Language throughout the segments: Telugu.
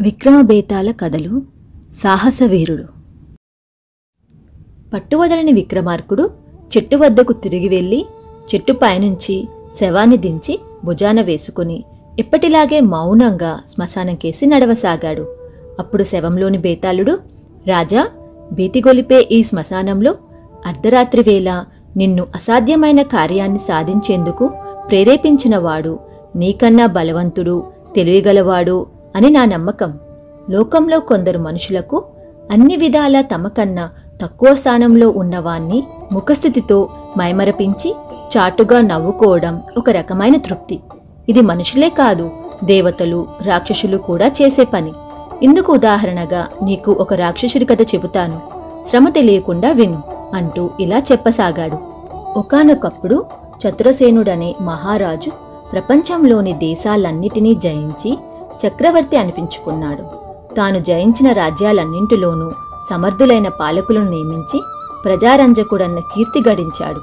విక్రమబేతాల కథలు సాహసవీరుడు. పట్టువదలని విక్రమార్కుడు చెట్టు వద్దకు తిరిగి వెళ్ళి చెట్టు పైనుంచి శవాన్ని దించి భుజాన వేసుకుని ఎప్పటిలాగే మౌనంగా శ్మశానం కేసి నడవసాగాడు. అప్పుడు శవంలోని బేతాళుడు రాజా భీతిగొలిపే ఈ శ్మశానంలో అర్ధరాత్రి వేళ నిన్ను అసాధ్యమైన కార్యాన్ని సాధించేందుకు ప్రేరేపించినవాడు నీకన్నా బలవంతుడు తెలివిగలవాడు అని నా నమ్మకం. లోకంలో కొందరు మనుషులకు అన్ని విధాలా తమకన్నా తక్కువ స్థానంలో ఉన్నవాణ్ణి ముఖస్థితితో మైమరపించి చాటుగా నవ్వుకోవడం ఒక రకమైన తృప్తి. ఇది మనుషులే కాదు దేవతలు రాక్షసులు కూడా చేసే పని. ఇందుకు ఉదాహరణగా నీకు ఒక రాక్షసుడి కథ చెబుతాను. శ్రమ తెలియకుండా విను అంటూ ఇలా చెప్పసాగాడు. ఒకానొకప్పుడు చతురసేనుడనే మహారాజు ప్రపంచంలోని దేశాలన్నిటినీ జయించి చక్రవర్తి అనిపించుకున్నాడు. తాను జయించిన రాజ్యాలన్నింటిలోనూ సమర్థులైన పాలకులను నియమించి ప్రజారంజకుడన్న కీర్తి గడించాడు.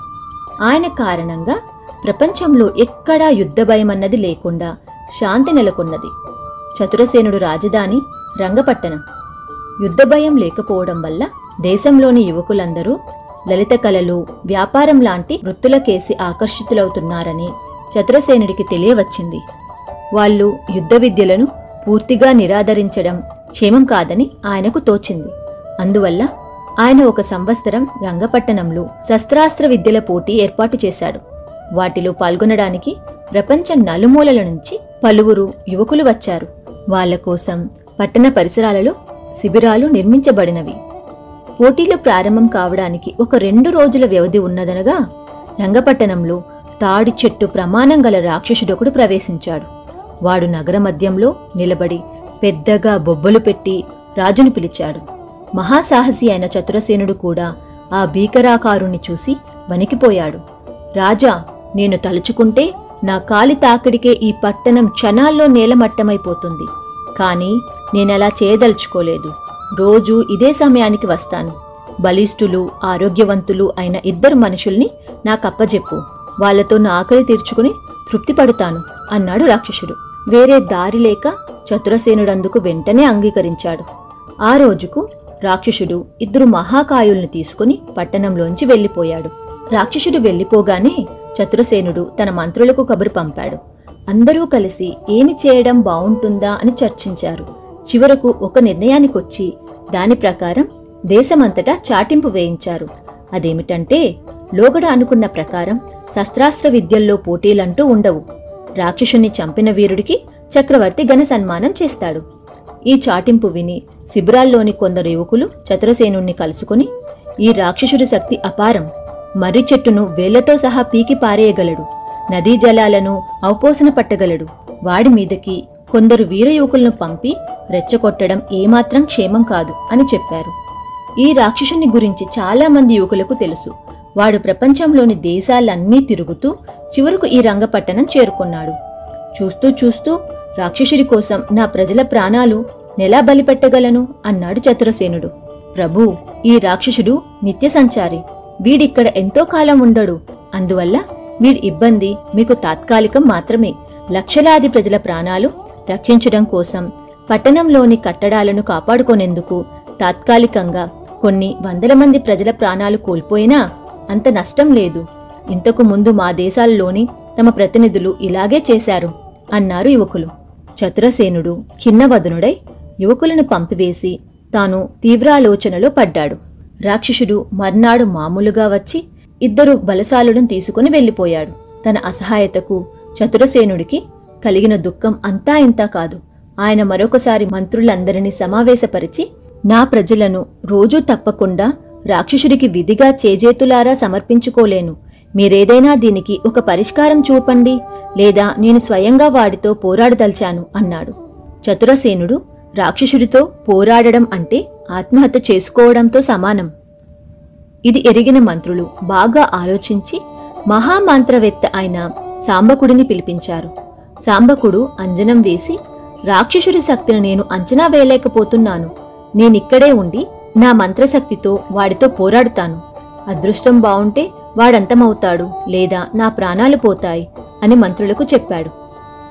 ఆయన కారణంగా ప్రపంచంలో ఎక్కడా యుద్ధ భయమన్నది లేకుండా శాంతి నెలకొన్నది. చతురసేనుడు రాజధాని రంగపట్టణం. యుద్ధ భయం లేకపోవడం వల్ల దేశంలోని యువకులందరూ లలిత కళలు వ్యాపారం లాంటి వృత్తులకేసి ఆకర్షితులవుతున్నారని చతురసేనుడికి తెలియవచ్చింది. వాళ్ళు యుద్ధ విద్యలను పూర్తిగా నిరాదరించడం క్షేమం కాదని ఆయనకు తోచింది. అందువల్ల ఆయన ఒక సంవత్సరం రంగపట్టణంలో శస్త్రాస్త్ర విద్యల పోటీ ఏర్పాటు చేశాడు. వాటిలో పాల్గొనడానికి ప్రపంచం నలుమూలల నుంచి పలువురు యువకులు వచ్చారు. వాళ్ళ కోసం పట్టణ పరిసరాలలో శిబిరాలు నిర్మించబడినవి. పోటీలు ప్రారంభం కావడానికి ఒక రెండు రోజుల వ్యవధి ఉన్నదనగా రంగపట్టణంలో తాడి చెట్టు ప్రమాణం గల రాక్షసుడొకడు ప్రవేశించాడు. వాడు నగర మధ్యంలో నిలబడి పెద్దగా బొబ్బలు పెట్టి రాజుని పిలిచాడు. మహాసాహసి అయిన చతురసేనుడు కూడా ఆ భీకరాకారుణ్ణి చూసి వణికిపోయాడు. రాజా నేను తలుచుకుంటే నా కాలి తాకిడికే ఈ పట్టణం క్షణాల్లో నేలమట్టమైపోతుంది. కానీ నేనలా చేయదలుచుకోలేదు. రోజు ఇదే సమయానికి వస్తాను. బలిష్ఠులు ఆరోగ్యవంతులు అయిన ఇద్దరు మనుషుల్ని నాకప్పజెప్పు. వాళ్ళతో నా ఆకలి తీర్చుకుని తృప్తిపడుతాను అన్నాడు రాక్షసుడు. వేరే దారి లేక చతురసేనుడందుకు వెంటనే అంగీకరించాడు. ఆ రోజుకు రాక్షసుడు ఇద్దరు మహాకాయుల్ని తీసుకుని పట్టణంలోంచి వెళ్ళిపోయాడు. రాక్షసుడు వెళ్ళిపోగానే చతురసేనుడు తన మంత్రులకు కబురు పంపాడు. అందరూ కలిసి ఏమి చేయడం బావుంటుందా అని చర్చించారు. చివరకు ఒక నిర్ణయానికొచ్చి దాని ప్రకారం దేశమంతటా చాటింపు వేయించారు. అదేమిటంటే లోగడ అనుకున్న ప్రకారం శస్త్రాస్త్ర విద్యల్లో పోటీలంటూ ఉండవు. రాక్షసుని చంపిన వీరుడికి చక్రవర్తి ఘన సన్మానం చేస్తాడు. ఈ చాటింపు విని శిబిరాల్లోని కొందరు యువకులు చతురసేనుణ్ణి కలుసుకుని ఈ రాక్షసుడి శక్తి అపారం. మర్రి చెట్టును వేళ్ళతో సహా పీకి పారేయగలడు. నదీ జలాలను అవపోసన పట్టగలడు. వాడి మీదకి కొందరు వీర యువకులను పంపి రెచ్చగొట్టడం ఏమాత్రం క్షేమం కాదు అని చెప్పారు. ఈ రాక్షసుని గురించి చాలా మంది యువకులకు తెలుసు. వాడు ప్రపంచంలోని దేశాలన్నీ తిరుగుతూ చివరకు ఈ రంగపట్టణం చేరుకున్నాడు. చూస్తూ చూస్తూ రాక్షసుడి కోసం నా ప్రజల ప్రాణాలు నెలా బలిపెట్టగలను అన్నాడు చతురసేనుడు. ప్రభు ఈ రాక్షసుడు నిత్య సంచారి వీడిక్కడ ఎంతో కాలం ఉండడు. అందువల్ల వీడి ఇబ్బంది మీకు తాత్కాలికం మాత్రమే. లక్షలాది ప్రజల ప్రాణాలు రక్షించడం కోసం పట్టణంలోని కట్టడాలను కాపాడుకొనేందుకు తాత్కాలికంగా కొన్ని వందల మంది ప్రజల ప్రాణాలు కోల్పోయినా అంత నష్టం లేదు. ఇంతకు ముందు మా దేశాల్లోని తమ ప్రతినిధులు ఇలాగే చేశారు అన్నారు యువకులు. చతురసేనుడు ఖిన్నవదనుడై యువకులను పంపివేసి తాను తీవ్రాలోచనలో పడ్డాడు. రాక్షసుడు మర్నాడు మామూలుగా వచ్చి ఇద్దరు బలశాలులను తీసుకుని వెళ్ళిపోయాడు. తన అసహాయతకు చతురసేనుడికి కలిగిన దుఃఖం అంతా ఇంతా కాదు. ఆయన మరొకసారి మంత్రులందరినీ సమావేశపరిచి నా ప్రజలను రోజూ తప్పకుండా రాక్షసుడికి విధిగా చేజేతులారా సమర్పించుకోలేను. మీరేదైనా దీనికి ఒక పరిష్కారం చూపండి లేదా నేను స్వయంగా వాడితో పోరాడదల్చాను అన్నాడు. చతురసేనుడు రాక్షసుడితో పోరాడడం అంటే ఆత్మహత్య చేసుకోవడంతో సమానం. ఇది ఎరిగిన మంత్రులు బాగా ఆలోచించి మహామంత్రవేత్త అయిన సాంబకుడిని పిలిపించారు. సాంబకుడు అంజనం వేసి రాక్షసుడి శక్తిని నేను అంచనా వేయలేకపోతున్నాను. నేనిక్కడే ఉండి నా మంత్రశక్తితో వాడితో పోరాడుతాను. అదృష్టం బావుంటే వాడంతమవుతాడు లేదా నా ప్రాణాలు పోతాయి అని మంత్రులకు చెప్పాడు.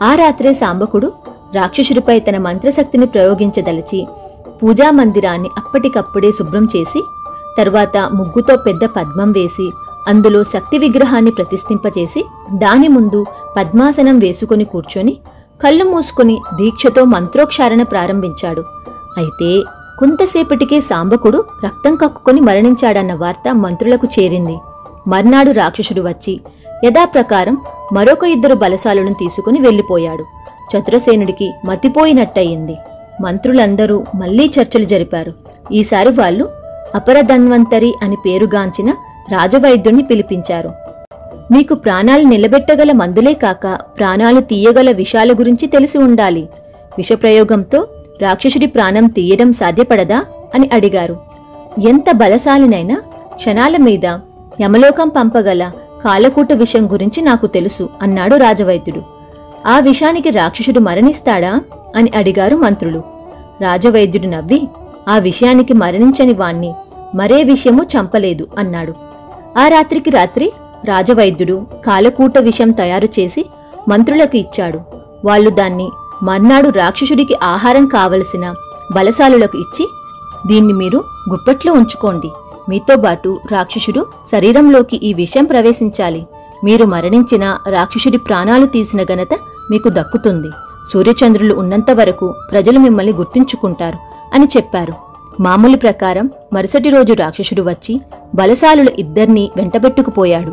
ఆ రాత్రే సాంబకుడు రాక్షసుడిపై తన మంత్రశక్తిని ప్రయోగించదలిచి పూజా మందిరాన్ని అప్పటికప్పుడే శుభ్రం చేసి తరువాత ముగ్గుతో పెద్ద పద్మం వేసి అందులో శక్తి విగ్రహాన్ని ప్రతిష్ఠింపచేసి దాని ముందు పద్మాసనం వేసుకుని కూర్చొని కళ్ళు మూసుకుని దీక్షతో మంత్రోక్షారణ ప్రారంభించాడు. అయితే కొంతసేపటికే సాంబకుడు రక్తం కక్కుకొని మరణించాడన్న వార్త మంత్రులకు చేరింది. మర్నాడు రాక్షసుడు వచ్చి యథాప్రకారం మరొక ఇద్దరు బలశాలను తీసుకుని వెళ్ళిపోయాడు. చతురసేనుడికి మతిపోయినట్టయింది. మంత్రులందరూ మళ్ళీ చర్చలు జరిపారు. ఈసారి వాళ్ళు అపరధన్వంతరి అని పేరుగాంచిన రాజవైద్యుణ్ణి పిలిపించారు. మీకు ప్రాణాలు నిలబెట్టగల మందులే కాక ప్రాణాలు తీయగల విషాల గురించి తెలిసి ఉండాలి. విషప్రయోగంతో రాక్షసుడి ప్రాణం తీయడం సాధ్యపడదా అని అడిగారు. ఎంత బలశాలినైనా క్షణాల మీద యమలోకం పంపగల కాలకూట విషం గురించి నాకు తెలుసు అన్నాడు రాజవైద్యుడు. ఆ విషానికి రాక్షసుడు మరణిస్తాడా అని అడిగారు మంత్రులు. రాజవైద్యుడు నవ్వి ఆ విషయానికి మరణించని వాణ్ణి మరే విషయము చంపలేదు అన్నాడు. ఆ రాత్రికి రాత్రి రాజవైద్యుడు కాలకూట విషం తయారు చేసి మంత్రులకు ఇచ్చాడు. వాళ్ళు దాన్ని మర్నాడు రాక్షసుడికి ఆహారం కావలసిన బలశాలులకు ఇచ్చి దీన్ని మీరు గుప్పెట్లో ఉంచుకోండి. మీతో పాటు రాక్షసుడు శరీరంలోకి ఈ విషయం ప్రవేశించాలి. మీరు మరణించిన రాక్షసుడి ప్రాణాలు తీసిన ఘనత మీకు దక్కుతుంది. సూర్యచంద్రులు ఉన్నంత వరకు ప్రజలు మిమ్మల్ని గుర్తుంచుకుంటారు అని చెప్పారు. మామూలు ప్రకారం మరుసటి రోజు రాక్షసుడు వచ్చి బలశాలుల ఇద్దర్నీ వెంటబెట్టుకుపోయాడు.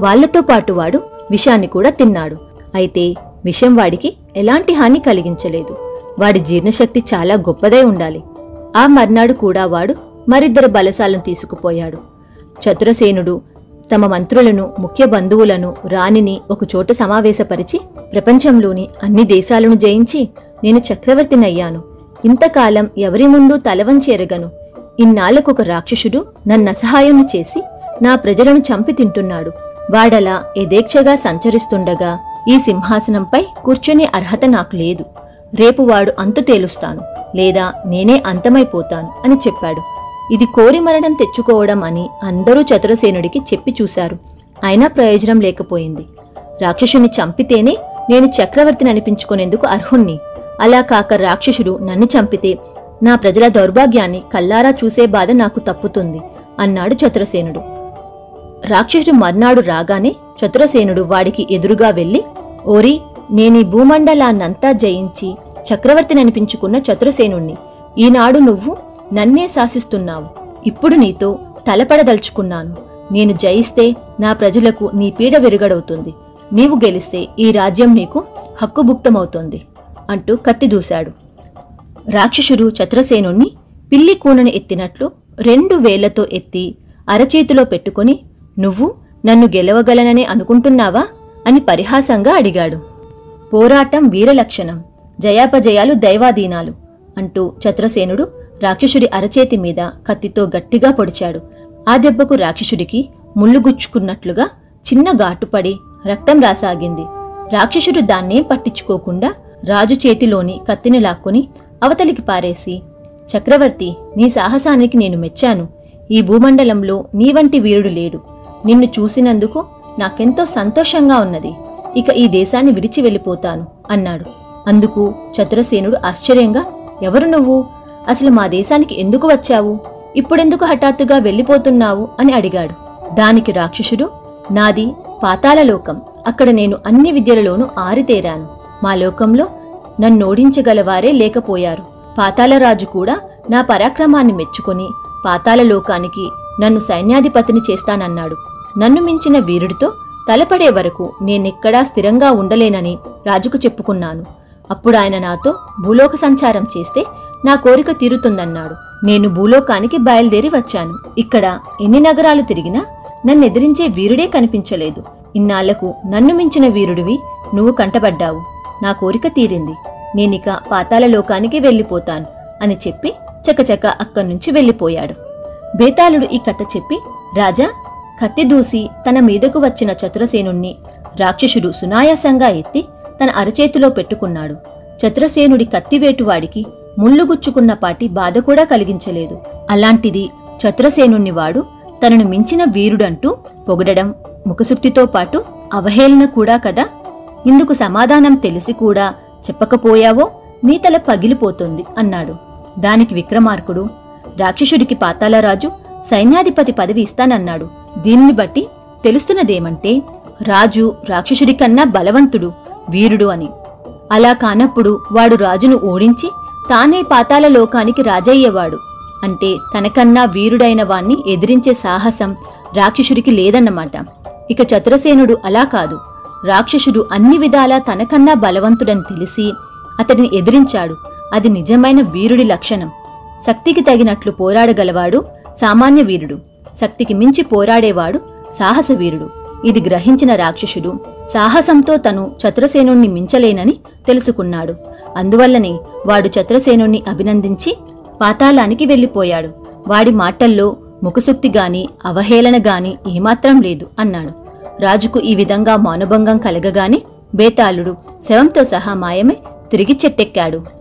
వాళ్ళతో పాటు వాడు విషాన్ని కూడా తిన్నాడు. అయితే విషం వాడికి ఎలాంటి హాని కలిగించలేదు. వాడి జీర్ణశక్తి చాలా గొప్పదై ఉండాలి. ఆ మర్నాడు కూడా వాడు మరిద్దరు బలసాలను తీసుకుపోయాడు. చతురసేనుడు తమ మంత్రులను ముఖ్య బంధువులను రాణిని ఒకచోట సమావేశపరిచి ప్రపంచంలోని అన్ని దేశాలను జయించి నేను చక్రవర్తినయ్యాను. ఇంతకాలం ఎవరి ముందు తలవంచేరగను ఇన్నాళ్ళకొక రాక్షసుడు నన్నసహాయం చేసి నా ప్రజలను చంపి తింటున్నాడు. వాడలా యథేచ్ఛగా సంచరిస్తుండగా ఈ సింహాసనంపై కూర్చునే అర్హత నాకు లేదు. రేపు వాడు అంతు తేలుస్తాను లేదా నేనే అంతమైపోతాను అని చెప్పాడు. ఇది కోరి మరణం తెచ్చుకోవడం అని అందరూ చతురసేనుడికి చెప్పి చూశారు. అయినా ప్రయోజనం లేకపోయింది. రాక్షసుని చంపితేనే నేను చక్రవర్తిని అనిపించుకునేందుకు అర్హుణ్ణి. అలా కాక రాక్షసుడు నన్ను చంపితే నా ప్రజల దౌర్భాగ్యాన్ని కల్లారా చూసే బాధ నాకు తప్పుతుంది అన్నాడు చతురసేనుడు. రాక్షసుడు మర్నాడు రాగానే చతురసేనుడు వాడికి ఎదురుగా వెళ్ళి ఓరి నేనీ భూమండలాన్నంతా జయించి చక్రవర్తిని అనిపించుకున్న చతురసేనుణ్ణి. ఈనాడు నువ్వు నన్నే శాసిస్తున్నావు. ఇప్పుడు నీతో తలపడదలుచుకున్నాను. నేను జయిస్తే నా ప్రజలకు నీ పీడ విరుగడవుతుంది. నీవు గెలిస్తే ఈ రాజ్యం నీకు హక్కుభుక్తమవుతుంది అంటూ కత్తి దూశాడు. రాక్షసుడు చతురసేనుణ్ణి పిల్లి కూనను ఎత్తినట్లు రెండు వేళ్ళతో ఎత్తి అరచేతిలో పెట్టుకుని నువ్వు నన్ను గెలవగలననే అనుకుంటున్నావా? అని పరిహాసంగా అడిగాడు. పోరాటం వీరలక్షణం జయాపజయాలు దైవాధీనాలు అంటూ చతురసేనుడు రాక్షసుడి అరచేతి మీద కత్తితో గట్టిగా పొడిచాడు. ఆ దెబ్బకు రాక్షసుడికి ముళ్ళు గుచ్చుకున్నట్లుగా చిన్న ఘాటుపడి రక్తం రాసాగింది. రాక్షసుడు దాన్నేం పట్టించుకోకుండా రాజు చేతిలోని కత్తిని లాక్కొని అవతలికి పారేసి చక్రవర్తి నీ సాహసానికి నేను మెచ్చాను. ఈ భూమండలంలో నీ వంటి వీరుడు లేడు. నిన్ను చూసినందుకు నాకెంతో సంతోషంగా ఉన్నది. ఇక ఈ దేశాన్ని విడిచి వెళ్ళిపోతాను అన్నాడు. అందుకు చతురసేనుడు ఆశ్చర్యంగా ఎవరు నువ్వు? అసలు మా దేశానికి ఎందుకు వచ్చావు? ఇప్పుడెందుకు హఠాత్తుగా వెళ్ళిపోతున్నావు? అని అడిగాడు. దానికి రాక్షసుడు నాది పాతాళలోకం అక్కడ నేను అన్ని విద్యలలోనూ ఆరితేరాను. మా లోకంలో నన్నోడించగలవారే లేకపోయారు. పాతాళరాజు కూడా నా పరాక్రమాన్ని మెచ్చుకొని పాతాళలోకానికి నన్ను సైన్యాధిపతిని చేస్తానన్నాడు. నన్ను మించిన వీరుడితో తలపడే వరకు నేనెక్కడా స్థిరంగా ఉండలేనని రాజుకు చెప్పుకున్నాను. అప్పుడు ఆయన నాతో భూలోక సంచారం చేస్తే నా కోరిక తీరుతుందన్నాడు. నేను భూలోకానికి బయలుదేరి వచ్చాను. ఇక్కడ ఎన్ని నగరాలు తిరిగినా నన్నెదిరించే వీరుడే కనిపించలేదు. ఇన్నాళ్ళకు నన్ను మించిన వీరుడివి నువ్వు కంటబడ్డావు నా కోరిక తీరింది. నేనిక పాతాల లోకానికి వెళ్ళిపోతాను అని చెప్పి చకచక అక్కడి నుంచి వెళ్ళిపోయాడు. బేతాళుడు ఈ కథ చెప్పి రాజా కత్తి దూసి తన మీదకు వచ్చిన చతురసేనుణ్ణి రాక్షసుడు సునాయాసంగా ఎత్తి తన అరచేతిలో పెట్టుకున్నాడు. చతురసేనుడి కత్తివేటువాడికి ముళ్ళుగుచ్చుకున్న పాటి బాధ కూడా కలిగించలేదు. అలాంటిది చతురసేనుణ్ణి వాడు తనను మించిన వీరుడంటూ పొగడడం ముఖసుక్తితో పాటు అవహేళన కూడా కదా? ఇందుకు సమాధానం తెలిసి కూడా చెప్పకపోయావో నీ తల పగిలిపోతుంది అన్నాడు. దానికి విక్రమార్కుడు రాక్షసుడికి పాతాళరాజు సైన్యాధిపతి పదవి ఇస్తానన్నాడు. దీనిని బట్టి తెలుస్తున్నదేమంటే రాజు రాక్షసుడి కన్నా బలవంతుడు వీరుడు అని. అలా కానప్పుడు వాడు రాజును ఓడించి తానే పాతాల లోకానికి రాజయ్యేవాడు. అంటే తనకన్నా వీరుడైన వాణ్ణి ఎదిరించే సాహసం రాక్షసుడికి లేదన్నమాట. ఇక చతురసేనుడు అలా కాదు. రాక్షసుడు అన్ని విధాలా తనకన్నా బలవంతుడని తెలిసి అతడిని ఎదిరించాడు. అది నిజమైన వీరుడి లక్షణం. శక్తికి తగినట్లు పోరాడగలవాడు సామాన్య వీరుడు. శక్తికి మించి పోరాడేవాడు సాహస వీరుడు ఇది గ్రహించిన రాక్షసుడు సాహసంతో తను చతురసేనుణ్ణి మించలేనని తెలుసుకున్నాడు. అందువల్లనే వాడు చతురసేనుణ్ణి అభినందించి పాతాళానికి వెళ్ళిపోయాడు. వాడి మాటల్లో ముఖసుక్తి గాని అవహేళన గాని ఏమాత్రం లేదు అన్నాడు. రాజుకు ఈ విధంగా మానుభంగం కలగగానే బేతాళుడు శవంతో సహా మాయమై తిరిగి చెట్టెక్కాడు.